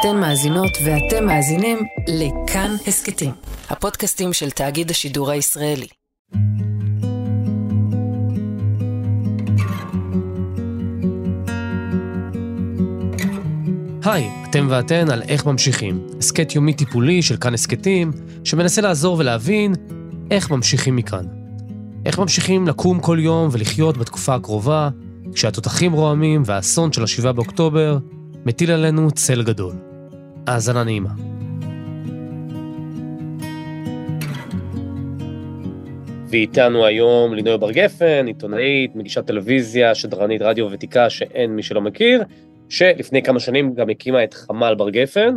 אתן מאזינות ואתם מאזינים לכאן הסכתים, הפודקאסטים של תאגיד השידור הישראלי. היי, אתם ואתן על איך ממשיכים. הסכת יומי טיפולי של כאן הסכתים, שמנסה לעזור ולהבין איך ממשיכים מכאן. איך ממשיכים לקום כל יום ולחיות בתקופה הקרובה, כשהתותחים רועמים והאסון של ה-7 באוקטובר מטיל עלינו צל גדול. האזנה נעימה. ואיתנו היום לינוי בר גפן, עיתונאית, מגישת טלוויזיה, שדרנית רדיו ותיקה שאין מי שלא מכיר, שלפני כמה שנים גם הקימה את חמ"ל בר גפן,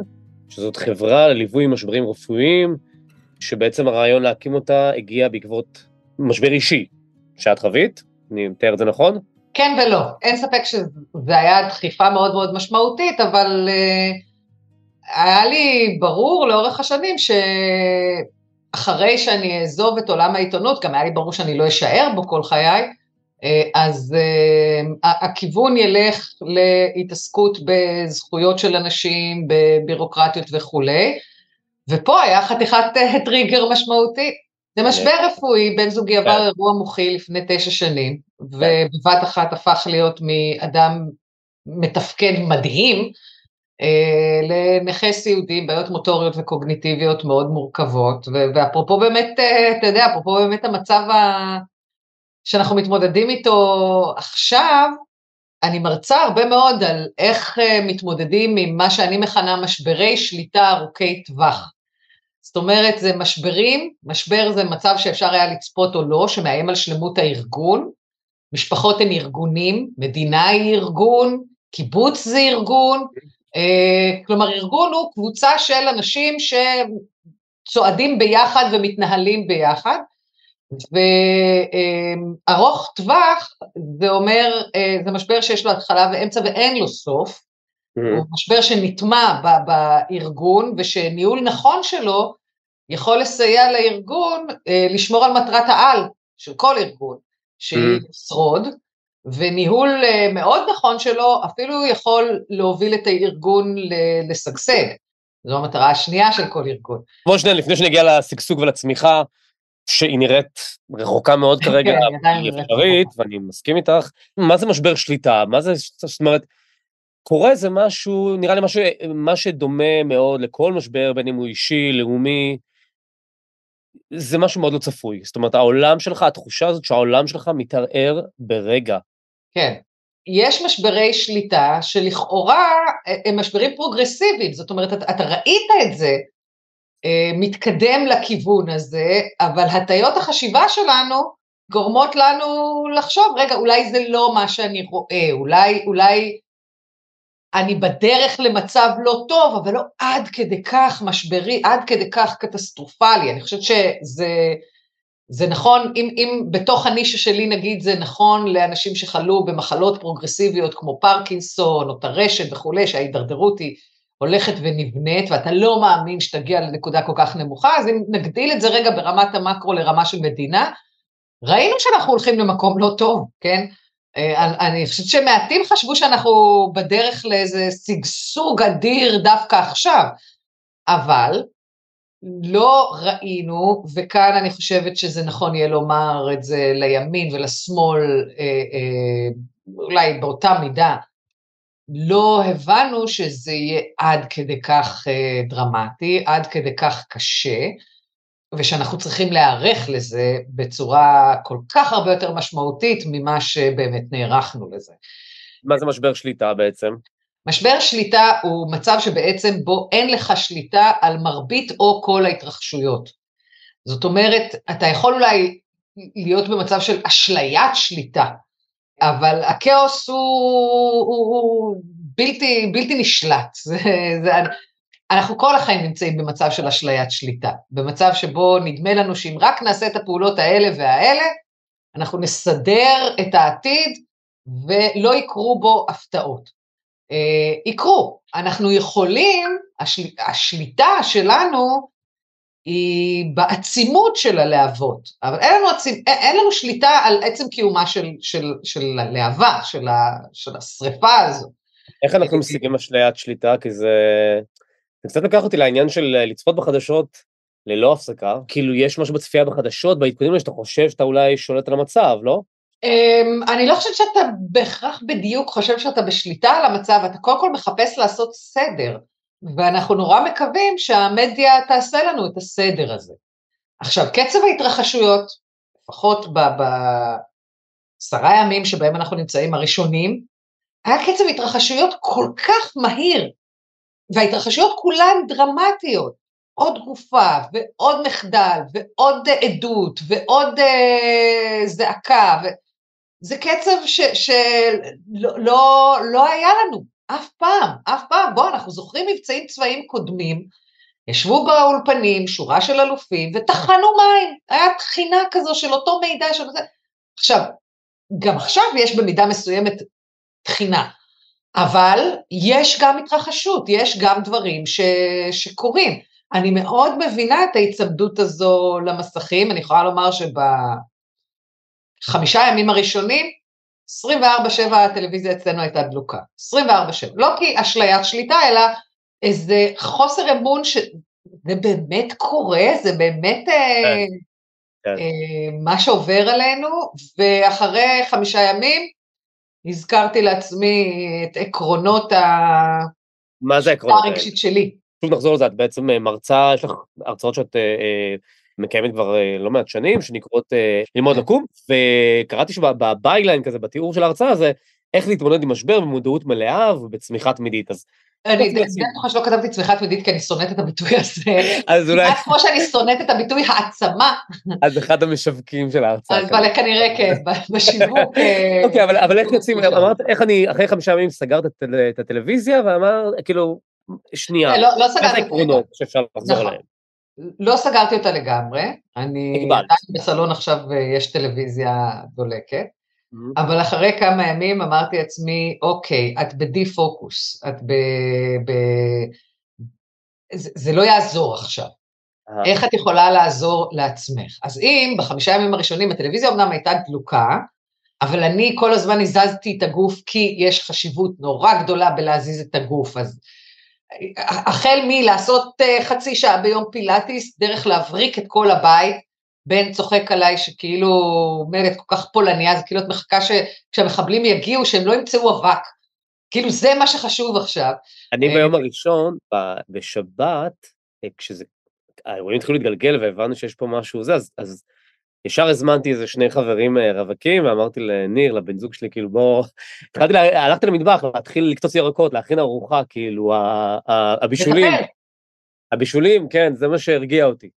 שזאת חברה לליווי משברים רפואיים, שבעצם הרעיון להקים אותה הגיע בעקבות משבר אישי שאת חווית, אני מתאר את זה נכון? כן ולא, אין ספק שזה היה דחיפה מאוד מאוד משמעותית, אבל uh, היה לי ברור לאורך השנים שאחרי שאני אעזוב את עולם העיתונות, גם היה לי ברור שאני לא אשאר בו כל חיי, uh, אז uh, הכיוון ילך להתעסקות בזכויות של אנשים, בבירוקרטיות וכולי, ופה היה חתיכת טריגר משמעותי. זה משבר רפואי, בן זוגי עבר כן. אירוע מוחי לפני תשע שנים, כן. ובבת אחת הפך להיות מאדם מתפקד מדהים, אה, לנכה סיעודי עם בעיות מוטוריות וקוגניטיביות מאוד מורכבות, ואפרופו באמת, אה, אתה יודע, אפרופו באמת המצב ה... שאנחנו מתמודדים איתו עכשיו, אני מרצה הרבה מאוד על איך אה, מתמודדים עם מה שאני מכנה משברי שליטה ארוכי טווח. זאת אומרת, זה משברים, משבר זה מצב שאפשר היה לצפות או לא, שמאיים על שלמות הארגון, משפחות הן ארגונים, מדינה היא ארגון, קיבוץ זה ארגון, אה, כלומר ארגון הוא קבוצה של אנשים שצועדים ביחד ומתנהלים ביחד, וארוך טווח זה אומר, אה, זה משבר שיש לו התחלה ואמצע ואין לו סוף, Mm-hmm. הוא משבר שנטמע בארגון ושניהול נכון שלו יכול לסייע לארגון אה, לשמור על מטרת העל של כל ארגון, שהיא mm-hmm. וניהול אה, מאוד נכון שלו אפילו יכול להוביל את הארגון לשגשג. זו המטרה השנייה של כל ארגון. בוא שנייה, לפני שנגיע לשגשוג ולצמיחה, שהיא נראית רחוקה מאוד כרגע, היא אפשרית, ואני מסכים איתך. מה זה משבר שליטה? מה זה, זאת אומרת, קורה איזה משהו, נראה לי משהו, מה שדומה מאוד לכל משבר, בין אם הוא אישי, לאומי, זה משהו מאוד לא צפוי. זאת אומרת, העולם שלך, התחושה הזאת שהעולם שלך מתערער ברגע. כן. יש משברי שליטה שלכאורה הם משברים פרוגרסיביים, זאת אומרת, אתה, אתה ראית את זה אה, מתקדם לכיוון הזה, אבל הטיות החשיבה שלנו גורמות לנו לחשוב, רגע, אולי זה לא מה שאני רואה, אולי, אולי אני בדרך למצב לא טוב, אבל לא עד כדי כך משברי, עד כדי כך קטסטרופלי. אני חושבת שזה זה נכון, אם, אם בתוך הנישה שלי נגיד זה נכון לאנשים שחלו במחלות פרוגרסיביות כמו פרקינסון או טרשת וכולי, שההידרדרות היא הולכת ונבנית ואתה לא מאמין שתגיע לנקודה כל כך נמוכה, אז אם נגדיל את זה רגע ברמת המקרו לרמה של מדינה, ראינו שאנחנו הולכים למקום לא טוב, כן? אה, אני חושבת שמעטים חשבו שאנחנו בדרך לאיזה שגשוג אדיר דווקא עכשיו, אבל לא ראינו, וכאן אני חושבת שזה נכון יהיה לומר את זה לימין ולשמאל, אה, אה, אולי באותה מידה, לא הבנו שזה יהיה עד כדי כך דרמטי, עד כדי כך קשה, ושאנחנו צריכים להיערך לזה בצורה כל כך הרבה יותר משמעותית ממה שבאמת נערכנו לזה. מה זה משבר שליטה בעצם? משבר שליטה הוא מצב שבעצם בו אין לך שליטה על מרבית או כל ההתרחשויות. זאת אומרת, אתה יכול אולי להיות במצב של אשליית שליטה, אבל הכאוס הוא, הוא, הוא בלתי, בלתי נשלט. זה, זה, אנחנו כל החיים נמצאים במצב של אשליית שליטה, במצב שבו נדמה לנו שאם רק נעשה את הפעולות האלה והאלה, אנחנו נסדר את העתיד ולא יקרו בו הפתעות. אה, יקרו, אנחנו יכולים, השל, השליטה שלנו היא בעצימות של הלהבות, אבל אין לנו, עצים, אין לנו שליטה על עצם קיומה של, של, של הלהבה, של, ה, של השריפה הזו. איך אנחנו משיגים אשליית שליטה? כי זה זה קצת לקח אותי לעניין של אה, לצפות בחדשות ללא הפסקה, כאילו יש משהו בצפייה בחדשות, בעדכונים האלה שאתה חושב שאתה אולי שולט על המצב, לא? Um, אני לא חושבת שאתה בהכרח בדיוק חושב שאתה בשליטה על המצב, אתה קודם כל מחפש לעשות סדר, ואנחנו נורא מקווים שהמדיה תעשה לנו את הסדר הזה. עכשיו, קצב ההתרחשויות, לפחות בעשרה ימים שבהם אנחנו נמצאים הראשונים, היה קצב התרחשויות כל כך מהיר, וההתרחשויות כולן דרמטיות. עוד גופה, ועוד מחדל, ועוד עדות, ועוד אה, זעקה, ו... זה קצב שלא לא, לא היה לנו, אף פעם, אף פעם. בואו, אנחנו זוכרים מבצעים צבאיים קודמים, ישבו באולפנים, שורה של אלופים, וטחנו מים, היה טחינה כזו של אותו מידע של זה. עכשיו, גם עכשיו יש במידה מסוימת טחינה, אבל יש גם התרחשות, יש גם דברים ש, שקורים. אני מאוד מבינה את ההיצמדות הזו למסכים, אני יכולה לומר שבחמישה ימים הראשונים, 24-7 הטלוויזיה אצלנו הייתה דלוקה, 24-7, לא כי אשליית שליטה, אלא איזה חוסר אמון שזה באמת קורה, זה באמת אה, כן, כן. אה, מה שעובר עלינו, ואחרי חמישה ימים הזכרתי לעצמי את עקרונות ה... מה זה עקרונות? הרגשית שלי. שוב נחזור לזה, את בעצם אה, מרצה, יש לך הרצאות שאת אה, אה, מקיימת כבר לא מעט שנים, שנקראות ללמוד כן. לקום, וקראתי שבבייליין כזה, בתיאור של ההרצאה הזה, איך להתמודד עם משבר במודעות מלאה ובצמיחה תמידית, אז... אני בטוחה שלא כתבתי צמיחה תמידית, כי אני שונאת את הביטוי הזה. אז אולי... כמו שאני שונאת את הביטוי העצמה. אז אחד המשווקים של ההרצאה. אבל כנראה כן, בשיווק. אוקיי, אבל איך יוצאים, אמרת, איך אני, אחרי חמישה ימים סגרת את הטלוויזיה, ואמר, כאילו, שנייה, לא, לא סגרתי. איזה עקרונות שאפשר לחזור נכון. עליהם? לא סגרתי אותה לגמרי, אני עדיין בסלון עכשיו אה, יש טלוויזיה דולקת, mm-hmm. אבל אחרי כמה ימים אמרתי לעצמי, אוקיי, את בדי פוקוס, את ב... ב... זה, זה לא יעזור עכשיו. אה. איך את יכולה לעזור לעצמך? אז אם בחמישה ימים הראשונים הטלוויזיה אמנם הייתה דלוקה, אבל אני כל הזמן הזזתי את הגוף כי יש חשיבות נורא גדולה בלהזיז את הגוף, אז החל מלעשות אה, חצי שעה ביום פילאטיס, דרך להבריק את כל הבית, בן צוחק עליי שכאילו אומרת כל כך פולניה, זה כאילו את מחכה שכשהמחבלים יגיעו שהם לא ימצאו אבק. כאילו זה מה שחשוב עכשיו. אני אה, ביום הראשון, בשבת, אה, כשזה, האירועים התחילו להתגלגל והבנו שיש פה משהו זה, אז, אז ישר הזמנתי איזה שני חברים אה, רווקים, ואמרתי לניר, לבן זוג שלי, כאילו בוא... התחלתי, לה... הלכתי למטבח להתחיל לקטוץ ירקות, להכין ארוחה, כאילו, הבישולים. הבישולים, כן, זה מה שהרגיע אותי.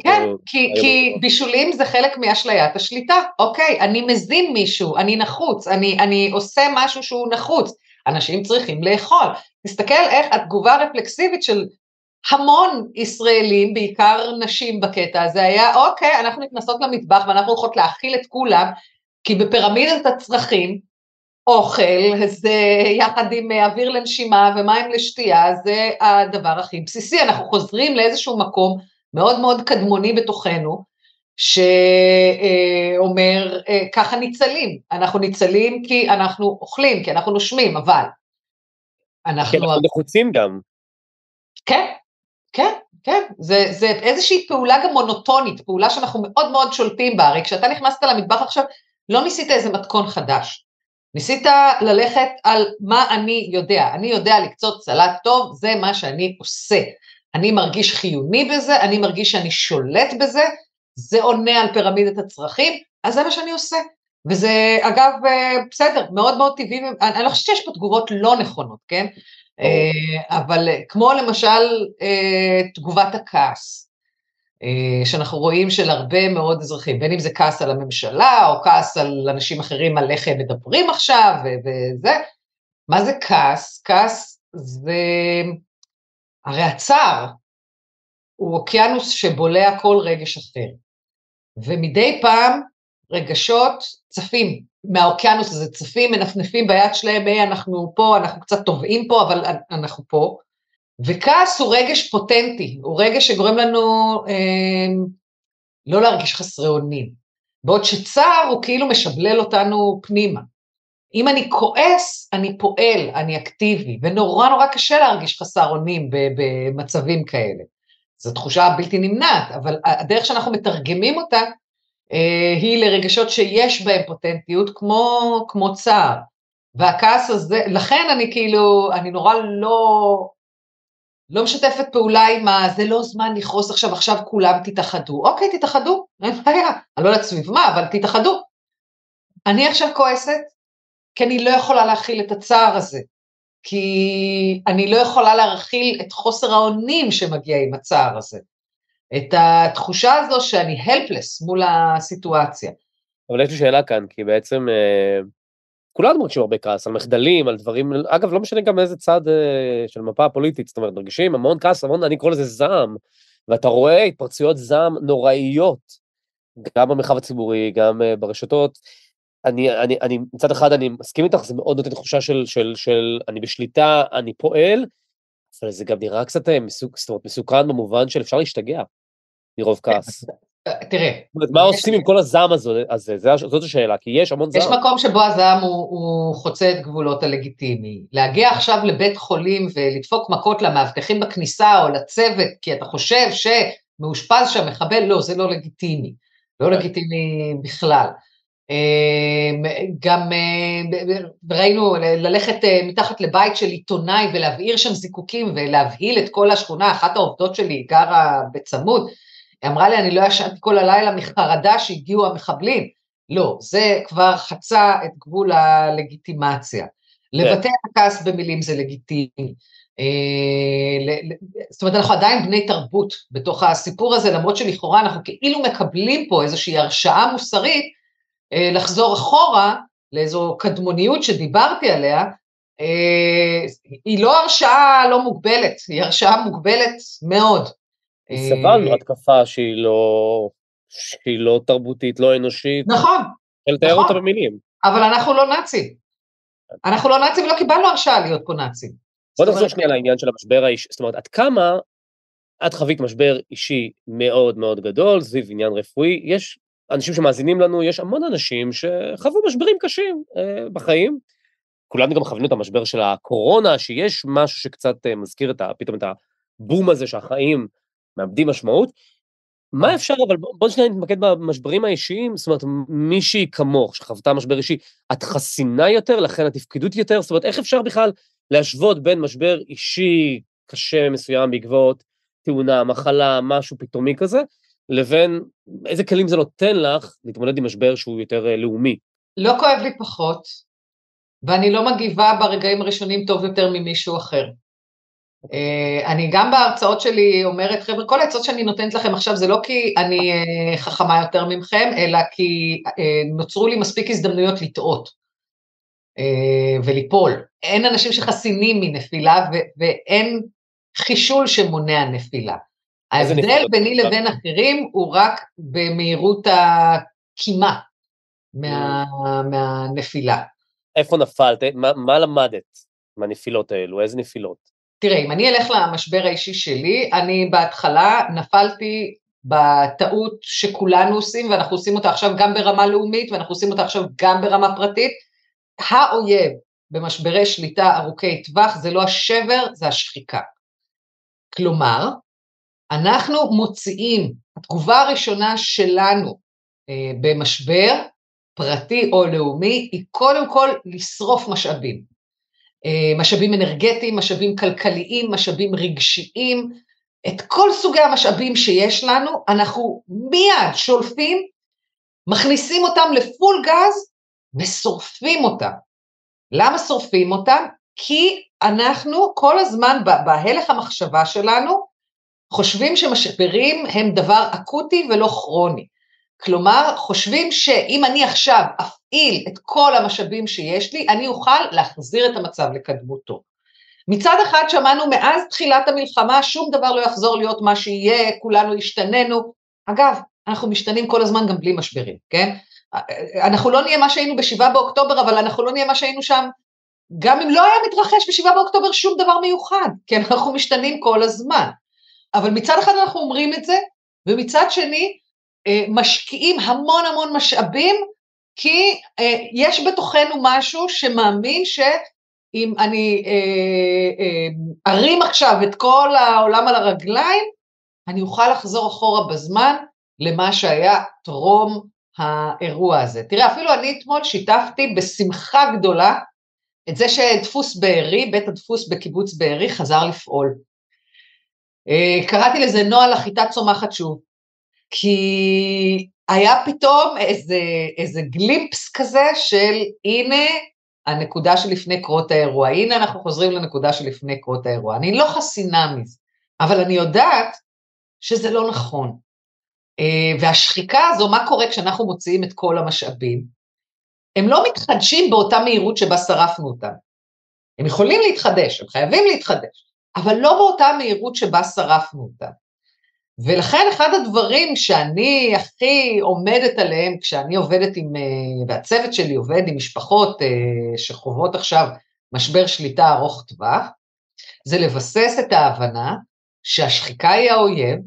כן, כי, כי בישולים זה חלק מאשליית השליטה, אוקיי, אני מזין מישהו, אני נחוץ, אני, אני עושה משהו שהוא נחוץ, אנשים צריכים לאכול. תסתכל איך התגובה הרפלקסיבית של המון ישראלים, בעיקר נשים בקטע הזה, היה אוקיי, אנחנו נכנסות למטבח ואנחנו הולכות להאכיל את כולם, כי בפירמידת הצרכים, אוכל זה יחד עם אוויר לנשימה ומים לשתייה, זה הדבר הכי בסיסי. אנחנו חוזרים לאיזשהו מקום מאוד מאוד קדמוני בתוכנו, שאומר, אה, ככה ניצלים. אנחנו ניצלים כי אנחנו אוכלים, כי אנחנו נושמים, אבל אנחנו... כי אנחנו נחוצים גם. כן, כן, זה, זה איזושהי פעולה גם מונוטונית, פעולה שאנחנו מאוד מאוד שולטים בה, הרי כשאתה נכנסת למטבח עכשיו, לא ניסית איזה מתכון חדש, ניסית ללכת על מה אני יודע, אני יודע לקצות סלט טוב, זה מה שאני עושה, אני מרגיש חיוני בזה, אני מרגיש שאני שולט בזה, זה עונה על פירמידת הצרכים, אז זה מה שאני עושה. וזה אגב בסדר, מאוד מאוד טבעי, אני לא חושבת שיש פה תגובות לא נכונות, כן? אה, אבל כמו למשל אה, תגובת הכעס, אה, שאנחנו רואים של הרבה מאוד אזרחים, בין אם זה כעס על הממשלה, או כעס על אנשים אחרים על איך הם מדברים עכשיו, וזה, מה זה כעס? כעס זה, הרי הצער הוא אוקיינוס שבולע כל רגש אחר, ומדי פעם רגשות צפים, מהאוקיינוס הזה, צפים, מנפנפים ביד שלהם, היי, אנחנו פה, אנחנו קצת טובעים פה, אבל אנחנו פה. וכעס הוא רגש פוטנטי, הוא רגש שגורם לנו אה, לא להרגיש חסרי אונים. בעוד שצער הוא כאילו משבלל אותנו פנימה. אם אני כועס, אני פועל, אני אקטיבי, ונורא נורא קשה להרגיש חסר אונים במצבים כאלה. זו תחושה בלתי נמנעת, אבל הדרך שאנחנו מתרגמים אותה היא לרגשות שיש בהם פוטנטיות כמו, כמו צער. והכעס הזה, לכן אני כאילו, אני נורא לא, לא משתפת פעולה עם ה... זה לא זמן לכרוס עכשיו, עכשיו כולם תתאחדו. אוקיי, תתאחדו, אין בעיה. אני לא יודעת סביב מה, אבל תתאחדו. אני עכשיו כועסת, כי אני לא יכולה להכיל את הצער הזה. כי אני לא יכולה להכיל את חוסר האונים שמגיע עם הצער הזה. את התחושה הזו שאני helpless מול הסיטואציה. אבל יש לי שאלה כאן, כי בעצם אה, כולנו מרגישים הרבה כעס על מחדלים, על דברים, אגב, לא משנה גם מאיזה צד אה, של מפה הפוליטית, זאת אומרת, מרגישים המון כעס, המון, אני קורא לזה זעם, ואתה רואה התפרצויות זעם נוראיות, גם במרחב הציבורי, גם אה, ברשתות. אני, אני, אני, מצד אחד אני מסכים איתך, זה מאוד נותן תחושה של, של, של אני בשליטה, אני פועל, אבל זה גם נראה קצת אה, מסוק, זאת אומרת, מסוכן במובן של אפשר להשתגע מרוב כן, כעס. תראה. מה עושים עם כל הזעם הזה? זאת השאלה, כי יש המון זעם. יש מקום שבו הזעם הוא, חוצה את גבולות הלגיטימי. להגיע עכשיו לבית חולים ולדפוק מכות למאבטחים בכניסה או לצוות, כי אתה חושב שמאושפז שם מחבל, לא, זה לא לגיטימי. לא כן. לגיטימי בכלל. אמ, גם אה, ראינו ללכת אה, מתחת לבית של עיתונאי ולהבעיר שם זיקוקים ולהבהיל את כל השכונה, אחת העובדות שלי גרה בצמוד, היא אמרה לי, אני לא ישנתי כל הלילה מחרדה שהגיעו המחבלים. לא, זה כבר חצה את גבול הלגיטימציה. כן. לבטא את הכעס במילים זה לגיטימי. אה, זאת אומרת, אנחנו עדיין בני תרבות בתוך הסיפור הזה, למרות שלכאורה אנחנו כאילו מקבלים פה איזושהי הרשאה מוסרית אה, לחזור אחורה לאיזו קדמוניות שדיברתי עליה, אה, היא לא הרשאה לא מוגבלת, היא הרשאה מוגבלת מאוד. סבלנו אה, התקפה שהיא לא, שהיא לא תרבותית, לא אנושית. נכון, לתאר נכון. אותה במילים. אבל אנחנו לא נאצים. אנחנו לא נאצים ולא קיבלנו הרשאה להיות פה נאצים. בוא נחזור שנייה לעניין של המשבר האישי, זאת אומרת, עד כמה את חווית משבר אישי מאוד מאוד גדול סביב עניין רפואי, יש אנשים שמאזינים לנו, יש המון אנשים שחוו משברים קשים אה, בחיים. כולנו גם חווינו את המשבר של הקורונה, שיש משהו שקצת אה, מזכיר את ה, פתאום את הבום הזה שהחיים מאבדים משמעות. מה אפשר, אבל בוא שניה נתמקד במשברים האישיים, זאת אומרת, מישהי כמוך, שחוותה משבר אישי, את חסינה יותר, לכן התפקידות יותר, זאת אומרת, איך אפשר בכלל להשוות בין משבר אישי קשה מסוים בעקבות תאונה, מחלה, משהו פתאומי כזה, לבין איזה כלים זה נותן לך להתמודד עם משבר שהוא יותר אה, לאומי? לא כואב לי פחות, ואני לא מגיבה ברגעים הראשונים טוב יותר ממישהו אחר. אה, אני גם בהרצאות שלי אומרת, חבר'ה, כל העצות שאני נותנת לכם עכשיו זה לא כי אני אה, חכמה יותר ממכם, אלא כי נוצרו לי מספיק הזדמנויות לטעות וליפול. אין אנשים שחסינים מנפילה ואין חישול שמונע נפילה. ההבדל ביני לבין אחרים הוא רק במהירות הקימה מה, מהנפילה. איפה נפלת? מה, מה למדת מהנפילות האלו? איזה נפילות? תראה, אם אני אלך למשבר האישי שלי, אני בהתחלה נפלתי בטעות שכולנו עושים, ואנחנו עושים אותה עכשיו גם ברמה לאומית, ואנחנו עושים אותה עכשיו גם ברמה פרטית. האויב במשברי שליטה ארוכי טווח זה לא השבר, זה השחיקה. כלומר, אנחנו מוציאים, התגובה הראשונה שלנו אה, במשבר, פרטי או לאומי, היא קודם כל לשרוף משאבים. אה, משאבים אנרגטיים, משאבים כלכליים, משאבים רגשיים, את כל סוגי המשאבים שיש לנו, אנחנו מיד שולפים, מכניסים אותם לפול גז ושורפים אותם. למה שורפים אותם? כי אנחנו כל הזמן בהלך המחשבה שלנו, חושבים שמשברים הם דבר אקוטי ולא כרוני. כלומר, חושבים שאם אני עכשיו אפעיל את כל המשאבים שיש לי, אני אוכל להחזיר את המצב לקדמותו. מצד אחד שמענו מאז תחילת המלחמה שום דבר לא יחזור להיות מה שיהיה, כולנו השתננו. אגב, אנחנו משתנים כל הזמן גם בלי משברים, כן? אנחנו לא נהיה מה שהיינו בשבעה באוקטובר, אבל אנחנו לא נהיה מה שהיינו שם, גם אם לא היה מתרחש בשבעה באוקטובר שום דבר מיוחד, כי אנחנו משתנים כל הזמן. אבל מצד אחד אנחנו אומרים את זה, ומצד שני משקיעים המון המון משאבים כי אה, יש בתוכנו משהו שמאמין שאם אני אה, אה, ארים עכשיו את כל העולם על הרגליים, אני אוכל לחזור אחורה בזמן למה שהיה טרום האירוע הזה. תראה, אפילו אני אתמול שיתפתי בשמחה גדולה את זה שדפוס בארי, בית הדפוס בקיבוץ בארי, חזר לפעול. אה, קראתי לזה נוהל החיטה צומחת שוב, כי היה פתאום איזה, איזה גלימפס כזה של הנה הנקודה שלפני קרות האירוע, הנה אנחנו חוזרים לנקודה שלפני קרות האירוע. אני לא חסינה מזה, אבל אני יודעת שזה לא נכון. אה, והשחיקה הזו, מה קורה כשאנחנו מוציאים את כל המשאבים? הם לא מתחדשים באותה מהירות שבה שרפנו אותם. הם יכולים להתחדש, הם חייבים להתחדש, אבל לא באותה מהירות שבה שרפנו אותם. ולכן אחד הדברים שאני הכי עומדת עליהם כשאני עובדת עם, אה, והצוות שלי עובד עם משפחות אה, שחוות עכשיו משבר שליטה ארוך טווח, זה לבסס את ההבנה שהשחיקה היא האויב,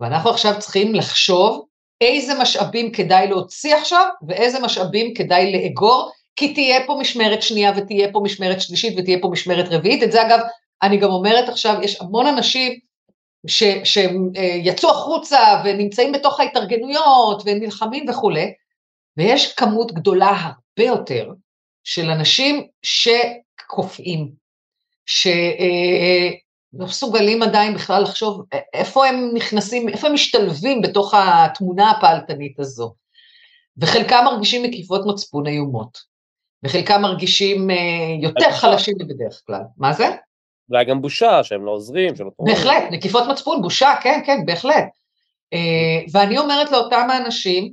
ואנחנו עכשיו צריכים לחשוב איזה משאבים כדאי להוציא עכשיו ואיזה משאבים כדאי לאגור, כי תהיה פה משמרת שנייה ותהיה פה משמרת שלישית ותהיה פה משמרת רביעית. את זה אגב, אני גם אומרת עכשיו, יש המון אנשים שיצאו אה, החוצה ונמצאים בתוך ההתארגנויות ונלחמים וכולי, ויש כמות גדולה הרבה יותר של אנשים שקופאים, ש... אה, לא מסוגלים עדיין בכלל לחשוב איפה הם נכנסים, איפה הם משתלבים בתוך התמונה הפעלתנית הזו. וחלקם מרגישים מקיפות מצפון איומות, וחלקם מרגישים אה, יותר חלשים בדרך כלל. מה זה? אולי גם בושה, שהם לא עוזרים, שלא תורמים. בהחלט, נקיפות מצפון, בושה, כן, כן, בהחלט. אה, ואני אומרת לאותם האנשים,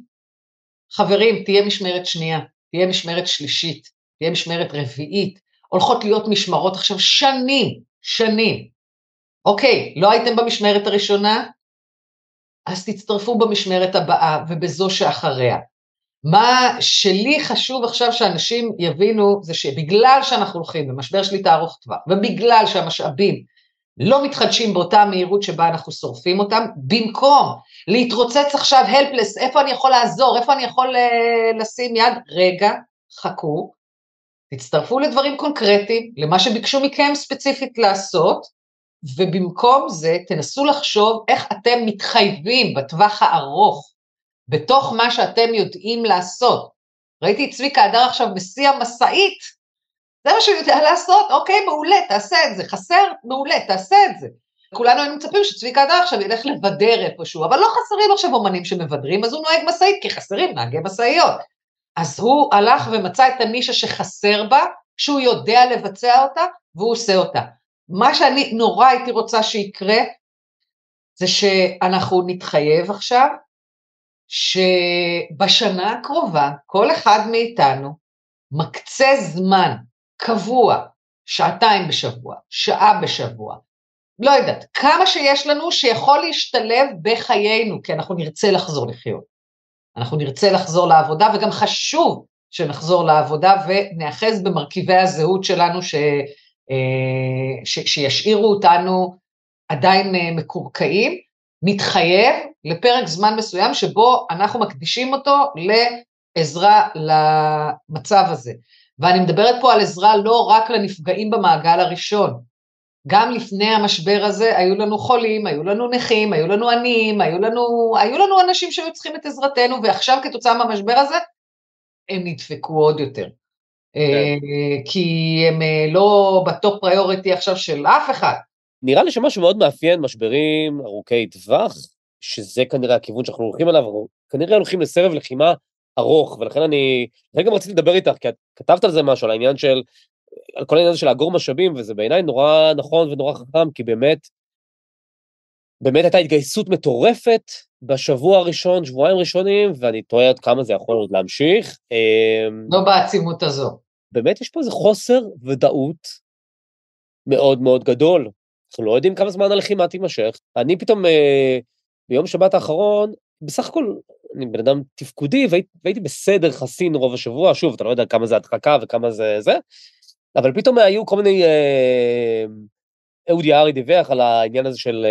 חברים, תהיה משמרת שנייה, תהיה משמרת שלישית, תהיה משמרת רביעית, הולכות להיות משמרות עכשיו שנים, שנים, אוקיי, לא הייתם במשמרת הראשונה? אז תצטרפו במשמרת הבאה ובזו שאחריה. מה שלי חשוב עכשיו שאנשים יבינו זה שבגלל שאנחנו הולכים במשבר שליטה ארוך טווח ובגלל שהמשאבים לא מתחדשים באותה מהירות שבה אנחנו שורפים אותם, במקום להתרוצץ עכשיו helpless, איפה אני יכול לעזור, איפה אני יכול uh, לשים יד, רגע, חכו, תצטרפו לדברים קונקרטיים, למה שביקשו מכם ספציפית לעשות, ובמקום זה תנסו לחשוב איך אתם מתחייבים בטווח הארוך, בתוך מה שאתם יודעים לעשות. ראיתי את צביקה הדר עכשיו בשיא המשאית, זה מה שהוא יודע לעשות, אוקיי, מעולה, תעשה את זה, חסר, מעולה, תעשה את זה. כולנו היינו מצפים שצביקה הדר עכשיו ילך לבדר איפשהו, אבל לא חסרים עכשיו אומנים שמבדרים, אז הוא נוהג משאית, כי חסרים נהגי משאיות. אז הוא הלך ומצא את הנישה שחסר בה, שהוא יודע לבצע אותה, והוא עושה אותה. מה שאני נורא הייתי רוצה שיקרה, זה שאנחנו נתחייב עכשיו, שבשנה הקרובה כל אחד מאיתנו מקצה זמן קבוע, שעתיים בשבוע, שעה בשבוע, לא יודעת, כמה שיש לנו שיכול להשתלב בחיינו, כי אנחנו נרצה לחזור לחיות. אנחנו נרצה לחזור לעבודה, וגם חשוב שנחזור לעבודה ונאחז במרכיבי הזהות שלנו ש, אה, ש, שישאירו אותנו עדיין אה, מקורקעים, מתחייב לפרק זמן מסוים שבו אנחנו מקדישים אותו לעזרה למצב הזה. ואני מדברת פה על עזרה לא רק לנפגעים במעגל הראשון, גם לפני המשבר הזה היו לנו חולים, היו לנו נכים, היו לנו עניים, היו לנו, היו לנו אנשים שהיו צריכים את עזרתנו, ועכשיו כתוצאה מהמשבר הזה, הם נדפקו עוד יותר. כן. אה, כי הם אה, לא בטופ פריוריטי עכשיו של אף אחד. נראה לי שמשהו מאוד מאפיין משברים ארוכי טווח, שזה כנראה הכיוון שאנחנו הולכים אליו, כנראה הולכים לסבב לחימה ארוך, ולכן אני, גם רציתי לדבר איתך, כי את כתבת על זה משהו, על העניין של, על כל העניין הזה של לאגור משאבים, וזה בעיניי נורא נכון ונורא חכם, כי באמת, באמת הייתה התגייסות מטורפת בשבוע הראשון, שבועיים ראשונים, ואני תוהה עד כמה זה יכול עוד להמשיך. אמ, לא בעצימות הזו. באמת יש פה איזה חוסר ודאות מאוד מאוד גדול. אנחנו לא יודעים כמה זמן הלחימה תימשך. אני פתאום, אה, ביום שבת האחרון, בסך הכל, אני בן אדם תפקודי, והי, והייתי בסדר חסין רוב השבוע, שוב, אתה לא יודע כמה זה הדחקה וכמה זה זה, אבל פתאום היו כל מיני... אה, אהוד יערי דיווח על העניין הזה של...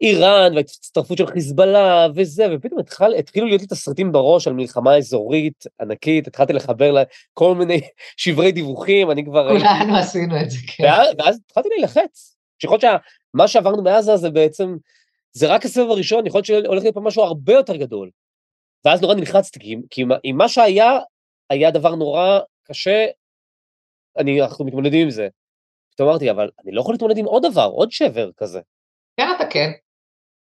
איראן וההצטרפות של חיזבאללה וזה, ופתאום התחל, התחילו להיות לי את הסרטים בראש על מלחמה אזורית ענקית, התחלתי לחבר לה כל מיני שברי דיווחים, אני כבר... כולנו עשינו את זה, כן. ואז, ואז התחלתי להילחץ. שיכול להיות שמה שעברנו מעזה זה בעצם, זה רק הסבב הראשון, יכול להיות שהולך להיות פה משהו הרבה יותר גדול. ואז נורא נלחצתי, כי, כי אם מה שהיה, היה דבר נורא קשה, אני, אנחנו מתמודדים עם זה. פתאום אמרתי, אבל אני לא יכול להתמודד עם עוד דבר, עוד שבר כזה. כן, אתה כן.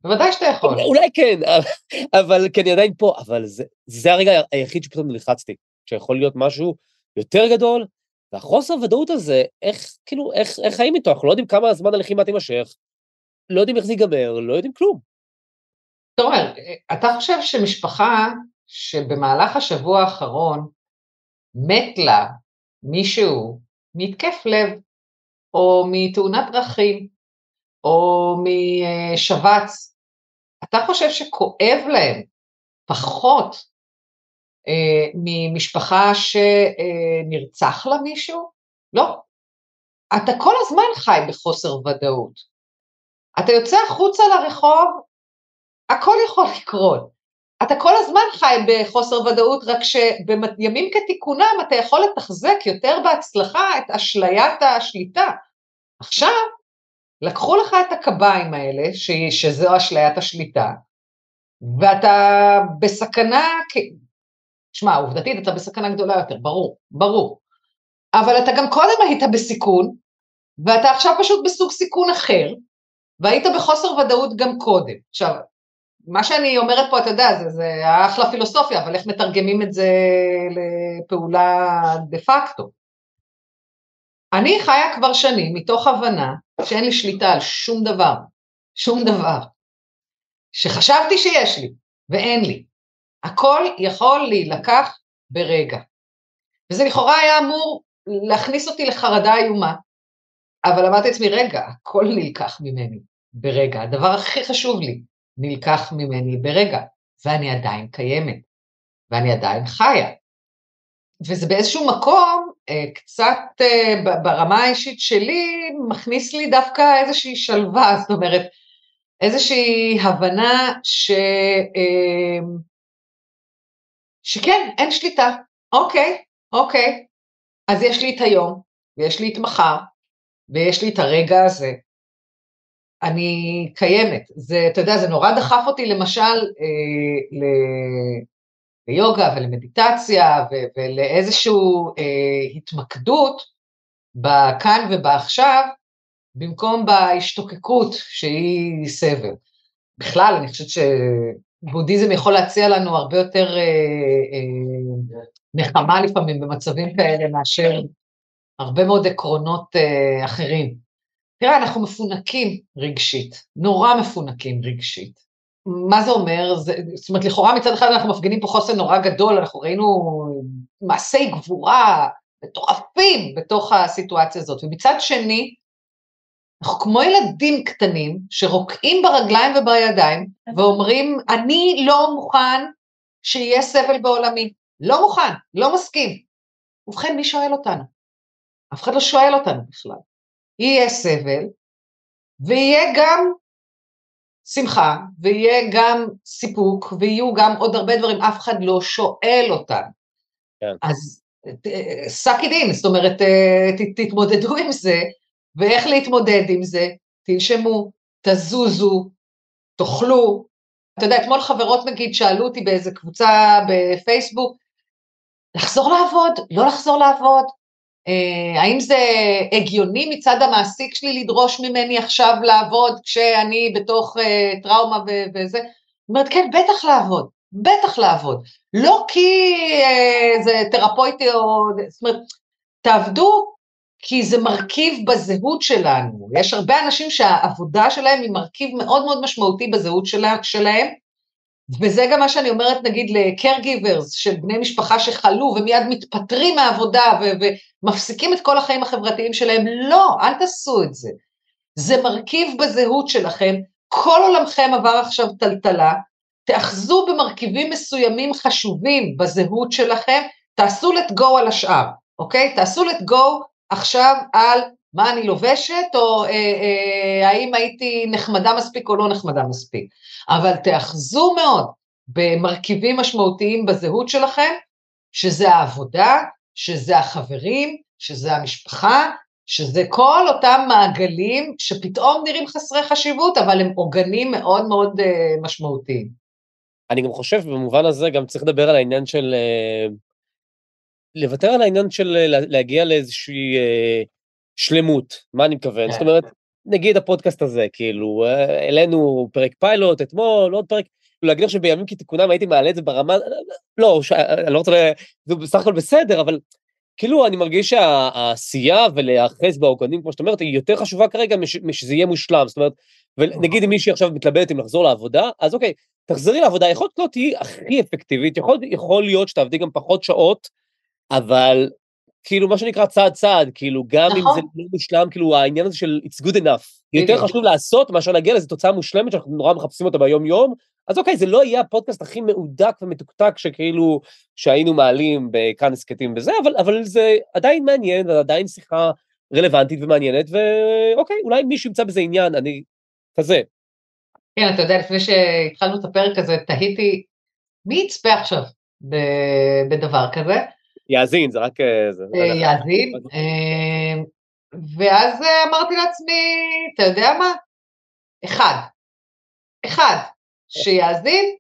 בוודאי שאתה יכול. אולי כן, אבל כי אני עדיין פה, אבל זה, זה הרגע היחיד שפתאום נלחצתי, שיכול להיות משהו יותר גדול, והחוסר ודאות הזה, איך, כאילו, איך, איך חיים איתו? אנחנו לא יודעים כמה זמן הלחימה תימשך, לא יודעים איך זה ייגמר, לא יודעים כלום. תומר, אתה חושב שמשפחה שבמהלך השבוע האחרון מת לה מישהו מהתקף לב, או מתאונת דרכים, או משבץ, אתה חושב שכואב להם פחות אה, ממשפחה שנרצח לה מישהו? לא. אתה כל הזמן חי בחוסר ודאות. אתה יוצא החוצה לרחוב, הכל יכול לקרות. אתה כל הזמן חי בחוסר ודאות, רק שבימים כתיקונם אתה יכול לתחזק יותר בהצלחה את אשליית השליטה. עכשיו, לקחו לך את הקביים האלה, ש, שזו אשליית השליטה, ואתה בסכנה, תשמע, עובדתית אתה בסכנה גדולה יותר, ברור, ברור. אבל אתה גם קודם היית בסיכון, ואתה עכשיו פשוט בסוג סיכון אחר, והיית בחוסר ודאות גם קודם. עכשיו, מה שאני אומרת פה, אתה יודע, זה, זה אחלה פילוסופיה, אבל איך מתרגמים את זה לפעולה דה פקטו? אני חיה כבר שנים מתוך הבנה שאין לי שליטה על שום דבר, שום דבר, שחשבתי שיש לי ואין לי. הכל יכול להילקח ברגע. וזה לכאורה היה אמור להכניס אותי לחרדה איומה, אבל אמרתי לעצמי, רגע, הכל נלקח ממני ברגע. הדבר הכי חשוב לי נלקח ממני ברגע, ואני עדיין קיימת, ואני עדיין חיה. וזה באיזשהו מקום, קצת אה, ברמה האישית שלי, מכניס לי דווקא איזושהי שלווה, זאת אומרת, איזושהי הבנה ש... אה, שכן, אין שליטה. אוקיי, אוקיי. אז יש לי את היום, ויש לי את מחר, ויש לי את הרגע הזה. אני קיימת. זה, אתה יודע, זה נורא דחף אותי למשל אה. ליוגה ולמדיטציה ו- ולאיזושהי אה, התמקדות בכאן ובעכשיו, במקום בהשתוקקות שהיא סבל. בכלל, אני חושבת שבודהיזם יכול להציע לנו הרבה יותר אה, אה, נחמה לפעמים במצבים כאלה מאשר הרבה מאוד עקרונות אה, אחרים. תראה, אנחנו מפונקים רגשית, נורא מפונקים רגשית. מה זה אומר? זה, זאת אומרת, לכאורה מצד אחד אנחנו מפגינים פה חוסן נורא גדול, אנחנו ראינו מעשי גבורה מטורפים בתוך הסיטואציה הזאת, ומצד שני, אנחנו כמו ילדים קטנים שרוקעים ברגליים ובידיים ואומרים, אני לא מוכן שיהיה סבל בעולמי, לא מוכן, לא מסכים. ובכן, מי שואל אותנו? אף אחד לא שואל אותנו בכלל. יהיה סבל, ויהיה גם שמחה, ויהיה גם סיפוק, ויהיו גם עוד הרבה דברים, אף אחד לא שואל אותם. כן. אז suck it in, זאת אומרת, אה, ת, תתמודדו עם זה, ואיך להתמודד עם זה, תנשמו, תזוזו, תאכלו. אתה יודע, אתמול חברות נגיד שאלו אותי באיזה קבוצה בפייסבוק, לחזור לעבוד, לא לחזור לעבוד, האם זה הגיוני מצד המעסיק שלי לדרוש ממני עכשיו לעבוד כשאני בתוך אה, טראומה וזה? זאת אומרת, כן, בטח לעבוד, בטח לעבוד. לא כי אה, זה תרפויטי או... זאת אומרת, תעבדו כי זה מרכיב בזהות שלנו. יש הרבה אנשים שהעבודה שלהם היא מרכיב מאוד מאוד משמעותי בזהות שלה, שלהם, וזה גם מה שאני אומרת נגיד ל-caregivers של בני משפחה שחלו ומיד מתפטרים מהעבודה ו- ומפסיקים את כל החיים החברתיים שלהם, לא, אל תעשו את זה. זה מרכיב בזהות שלכם, כל עולמכם עבר עכשיו טלטלה, תאחזו במרכיבים מסוימים חשובים בזהות שלכם, תעשו let go על השאר, אוקיי? תעשו let go עכשיו על מה אני לובשת, או אה, אה, האם הייתי נחמדה מספיק או לא נחמדה מספיק, אבל תאחזו מאוד במרכיבים משמעותיים בזהות שלכם, שזה העבודה, שזה החברים, שזה המשפחה, שזה כל אותם מעגלים שפתאום נראים חסרי חשיבות, אבל הם עוגנים מאוד מאוד uh, משמעותיים. אני גם חושב במובן הזה גם צריך לדבר על העניין של... Uh, לוותר על העניין של uh, להגיע לאיזושהי uh, שלמות, מה אני מתכוון? זאת כן. אומרת, נגיד הפודקאסט הזה, כאילו, העלינו פרק פיילוט אתמול, עוד פרק, להגיד לך שבימים כתיקונם הייתי מעלה את זה ברמה, לא, אני לא רוצה, זה בסך הכל בסדר, אבל כאילו אני מרגיש שהעשייה ולהיאחז בעוגנים, כמו שאת אומרת, היא יותר חשובה כרגע משזה יהיה מושלם. זאת אומרת, ונגיד אם מישהי עכשיו מתלבטת אם לחזור לעבודה, אז אוקיי, תחזרי לעבודה, יכול להיות לא תהיי הכי אפקטיבית, יכול, יכול להיות שתעבדי גם פחות שעות, אבל כאילו מה שנקרא צעד צעד, כאילו גם נכון. אם זה לא מושלם, כאילו העניין הזה של it's good enough, יותר חשוב לעשות מאשר להגיע לאיזו תוצאה מושלמת שאנחנו נורא מחפשים אותה ביום יום, אז אוקיי, זה לא יהיה הפודקאסט הכי מהודק ומתוקתק שכאילו, שהיינו מעלים בכאן הסכתים וזה, אבל, אבל זה עדיין מעניין, ועדיין שיחה רלוונטית ומעניינת, ואוקיי, אולי מישהו ימצא בזה עניין, אני כזה. כן, אתה יודע, לפני שהתחלנו את הפרק הזה, תהיתי, מי יצפה עכשיו בדבר כזה? יאזין, זה רק... אה, אה, יאזין, אה, ואז אמרתי לעצמי, אתה יודע מה? אחד, אחד, שיאזין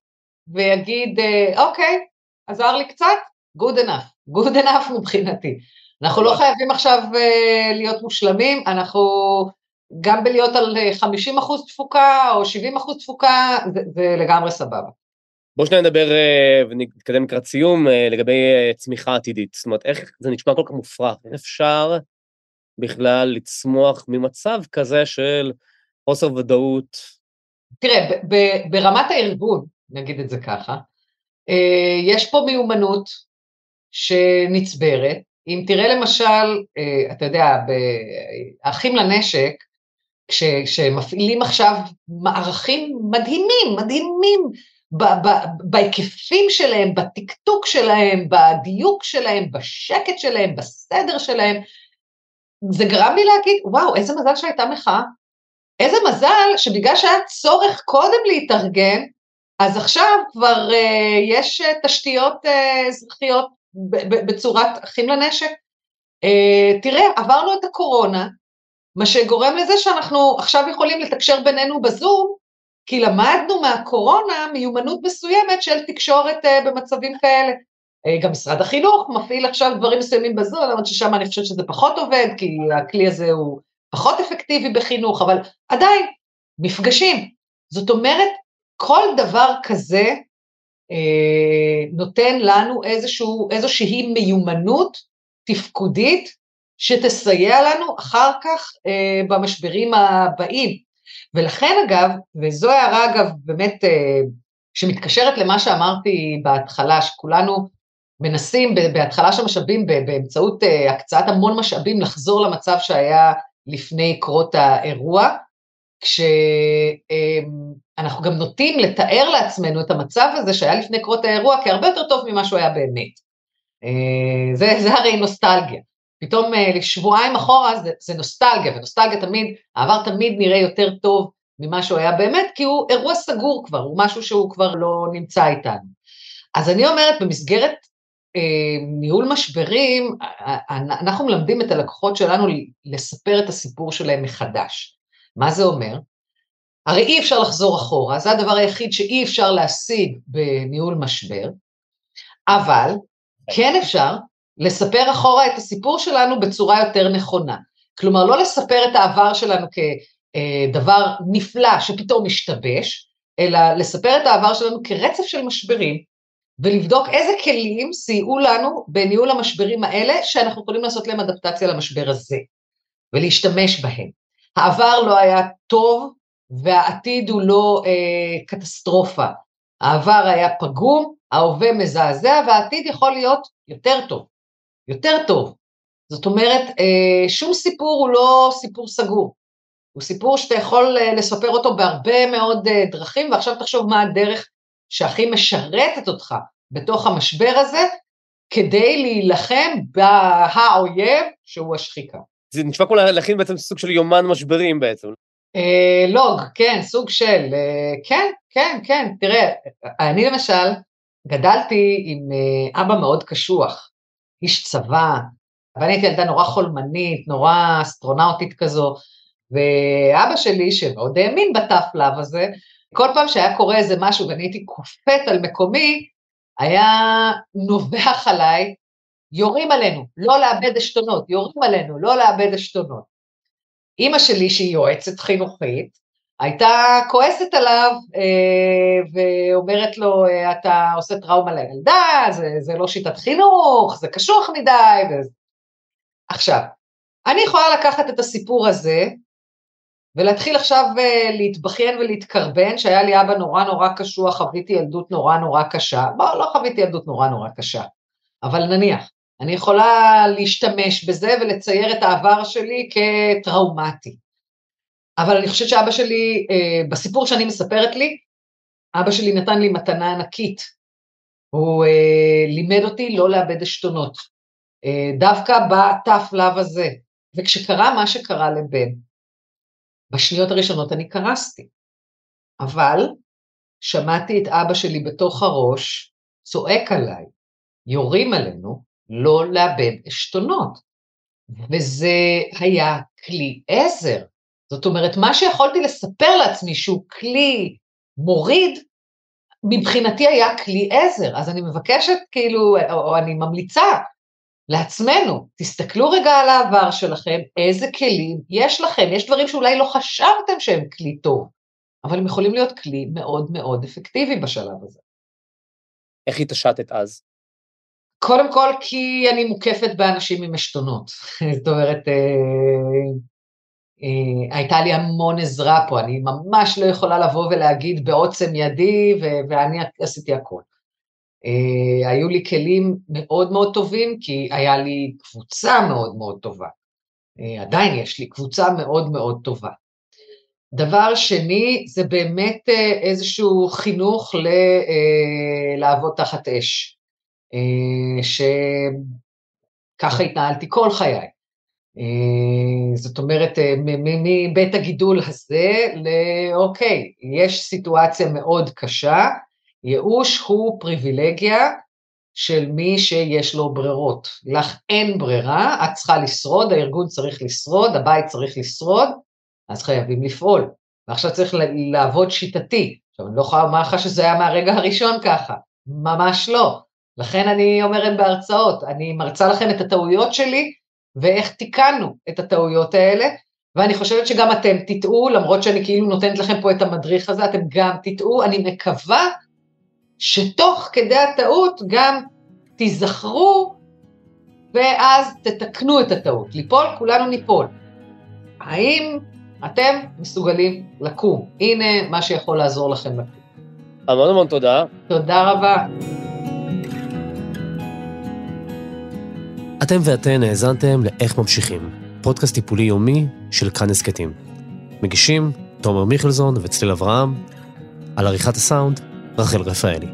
ויגיד, אוקיי, עזר לי קצת, good enough, good enough מבחינתי. אנחנו לא חייבים עכשיו להיות מושלמים, אנחנו גם בלהיות על 50 אחוז תפוקה או 70 אחוז תפוקה, זה, זה לגמרי סבבה. בואו שניה נדבר אה, ונתקדם לקראת סיום אה, לגבי אה, צמיחה עתידית. זאת אומרת, איך זה נשמע כל כך מופרך? איך אפשר בכלל לצמוח ממצב כזה של חוסר ודאות? תראה, ברמת הארגון, נגיד את זה ככה, יש פה מיומנות שנצברת. אם תראה למשל, אתה יודע, האחים לנשק, כשמפעילים עכשיו מערכים מדהימים, מדהימים, בהיקפים שלהם, בטקטוק שלהם, בדיוק שלהם, בשקט שלהם, בסדר שלהם. זה גרם לי להגיד, וואו, איזה מזל שהייתה מחאה. איזה מזל שבגלל שהיה צורך קודם להתארגן, אז עכשיו כבר uh, יש uh, תשתיות uh, אזרחיות בצורת אחים לנשק. Uh, תראה, עברנו את הקורונה, מה שגורם לזה שאנחנו עכשיו יכולים לתקשר בינינו בזום, כי למדנו מהקורונה מיומנות מסוימת של תקשורת uh, במצבים כאלה. Uh, גם משרד החינוך מפעיל עכשיו דברים מסוימים בזום, למרות ששם אני חושבת שזה פחות עובד, כי הכלי הזה הוא פחות אפקטיבי בחינוך, אבל עדיין, מפגשים. זאת אומרת, כל דבר כזה uh, נותן לנו איזשהו, איזושהי מיומנות תפקודית שתסייע לנו אחר כך uh, במשברים הבאים. ולכן אגב, וזו הערה אגב באמת אה, שמתקשרת למה שאמרתי בהתחלה, שכולנו מנסים בהתחלה של משאבים באמצעות אה, הקצאת המון משאבים לחזור למצב שהיה לפני קרות האירוע, כשאנחנו גם נוטים לתאר לעצמנו את המצב הזה שהיה לפני קרות האירוע כהרבה יותר טוב ממה שהוא היה באמת. אה, זה, זה הרי נוסטלגיה. פתאום אה, שבועיים אחורה זה, זה נוסטלגיה, ונוסטלגיה תמיד, העבר תמיד נראה יותר טוב ממה שהוא היה באמת, כי הוא אירוע סגור כבר, הוא משהו שהוא כבר לא נמצא איתנו. אז אני אומרת, במסגרת אה, ניהול משברים, אנחנו מלמדים את הלקוחות שלנו לספר את הסיפור שלהם מחדש. מה זה אומר? הרי אי אפשר לחזור אחורה, זה הדבר היחיד שאי אפשר להשיג בניהול משבר, אבל כן אפשר לספר אחורה את הסיפור שלנו בצורה יותר נכונה. כלומר, לא לספר את העבר שלנו כדבר נפלא שפתאום משתבש, אלא לספר את העבר שלנו כרצף של משברים, ולבדוק איזה כלים סייעו לנו בניהול המשברים האלה, שאנחנו יכולים לעשות להם אדפטציה למשבר הזה, ולהשתמש בהם. העבר לא היה טוב, והעתיד הוא לא אה, קטסטרופה. העבר היה פגום, ההווה מזעזע, והעתיד יכול להיות יותר טוב. יותר טוב. זאת אומרת, אה, שום סיפור הוא לא סיפור סגור. הוא סיפור שאתה יכול אה, לספר אותו בהרבה מאוד אה, דרכים, ועכשיו תחשוב מה הדרך שהכי משרתת אותך בתוך המשבר הזה, כדי להילחם בהאויב שהוא השחיקה. זה נשמע כמו להכין בעצם סוג של יומן משברים בעצם. אה, לוג, כן, סוג של, אה, כן, כן, כן, תראה, אני למשל גדלתי עם אה, אבא מאוד קשוח, איש צבא, ואני הייתי ילדה נורא חולמנית, נורא אסטרונאוטית כזו, ואבא שלי, שמאוד האמין בתף לאו הזה, כל פעם שהיה קורה איזה משהו ואני הייתי קופאת על מקומי, היה נובח עליי, יורים עלינו, לא לאבד עשתונות, יורים עלינו, לא לאבד עשתונות. אימא שלי, שהיא יועצת חינוכית, הייתה כועסת עליו אה, ואומרת לו, אה, אתה עושה טראומה לילדה, זה, זה לא שיטת חינוך, זה קשוח מדי. וזה. עכשיו, אני יכולה לקחת את הסיפור הזה ולהתחיל עכשיו אה, להתבכיין ולהתקרבן, שהיה לי אבא נורא נורא קשוח, חוויתי ילדות נורא נורא קשה. בוא, לא חוויתי ילדות נורא נורא קשה, אבל נניח, אני יכולה להשתמש בזה ולצייר את העבר שלי כטראומטי. אבל אני חושבת שאבא שלי, אה, בסיפור שאני מספרת לי, אבא שלי נתן לי מתנה ענקית. הוא אה, לימד אותי לא לאבד עשתונות. אה, דווקא בתף לאו הזה. וכשקרה מה שקרה לבן, בשניות הראשונות אני קרסתי. אבל שמעתי את אבא שלי בתוך הראש צועק עליי, יורים עלינו, לא לאבד עשתונות. וזה היה כלי עזר. זאת אומרת, מה שיכולתי לספר לעצמי שהוא כלי מוריד, מבחינתי היה כלי עזר. אז אני מבקשת, כאילו, או אני ממליצה לעצמנו, תסתכלו רגע על העבר שלכם, איזה כלים יש לכם. יש דברים שאולי לא חשבתם שהם כלי טוב, אבל הם יכולים להיות כלי מאוד מאוד אפקטיבי בשלב הזה. איך התעשתת אז? קודם כל כי אני מוקפת באנשים עם עשתונות. זאת אומרת, אה, הייתה לי המון עזרה פה, אני ממש לא יכולה לבוא ולהגיד בעוצם ידי, ואני עשיתי הכול. אה, היו לי כלים מאוד מאוד טובים, כי היה לי קבוצה מאוד מאוד טובה. עדיין יש לי קבוצה מאוד מאוד טובה. דבר שני, זה באמת איזשהו חינוך ל, לעבוד תחת אש. אה, שככה התנהלתי כל חיי. אה, זאת אומרת, אה, מבית הגידול הזה לאוקיי, יש סיטואציה מאוד קשה, ייאוש הוא פריבילגיה של מי שיש לו ברירות. לך אין ברירה, את צריכה לשרוד, הארגון צריך לשרוד, הבית צריך לשרוד, אז חייבים לפעול. ועכשיו צריך לעבוד שיטתי. עכשיו, אני לא יכולה לומר לך שזה היה מהרגע הראשון ככה, ממש לא. לכן אני אומרת בהרצאות, אני מרצה לכם את הטעויות שלי ואיך תיקנו את הטעויות האלה, ואני חושבת שגם אתם תטעו, למרות שאני כאילו נותנת לכם פה את המדריך הזה, אתם גם תטעו, אני מקווה שתוך כדי הטעות גם תיזכרו ואז תתקנו את הטעות. ליפול, כולנו ניפול. האם אתם מסוגלים לקום? הנה מה שיכול לעזור לכם לקום. המון המון תודה. תודה רבה. אתם ואתן האזנתם ל"איך ממשיכים", פודקאסט טיפולי יומי של כאן הסכתים. מגישים תומר מיכלזון וצליל אברהם, על עריכת הסאונד, רחל רפאלי.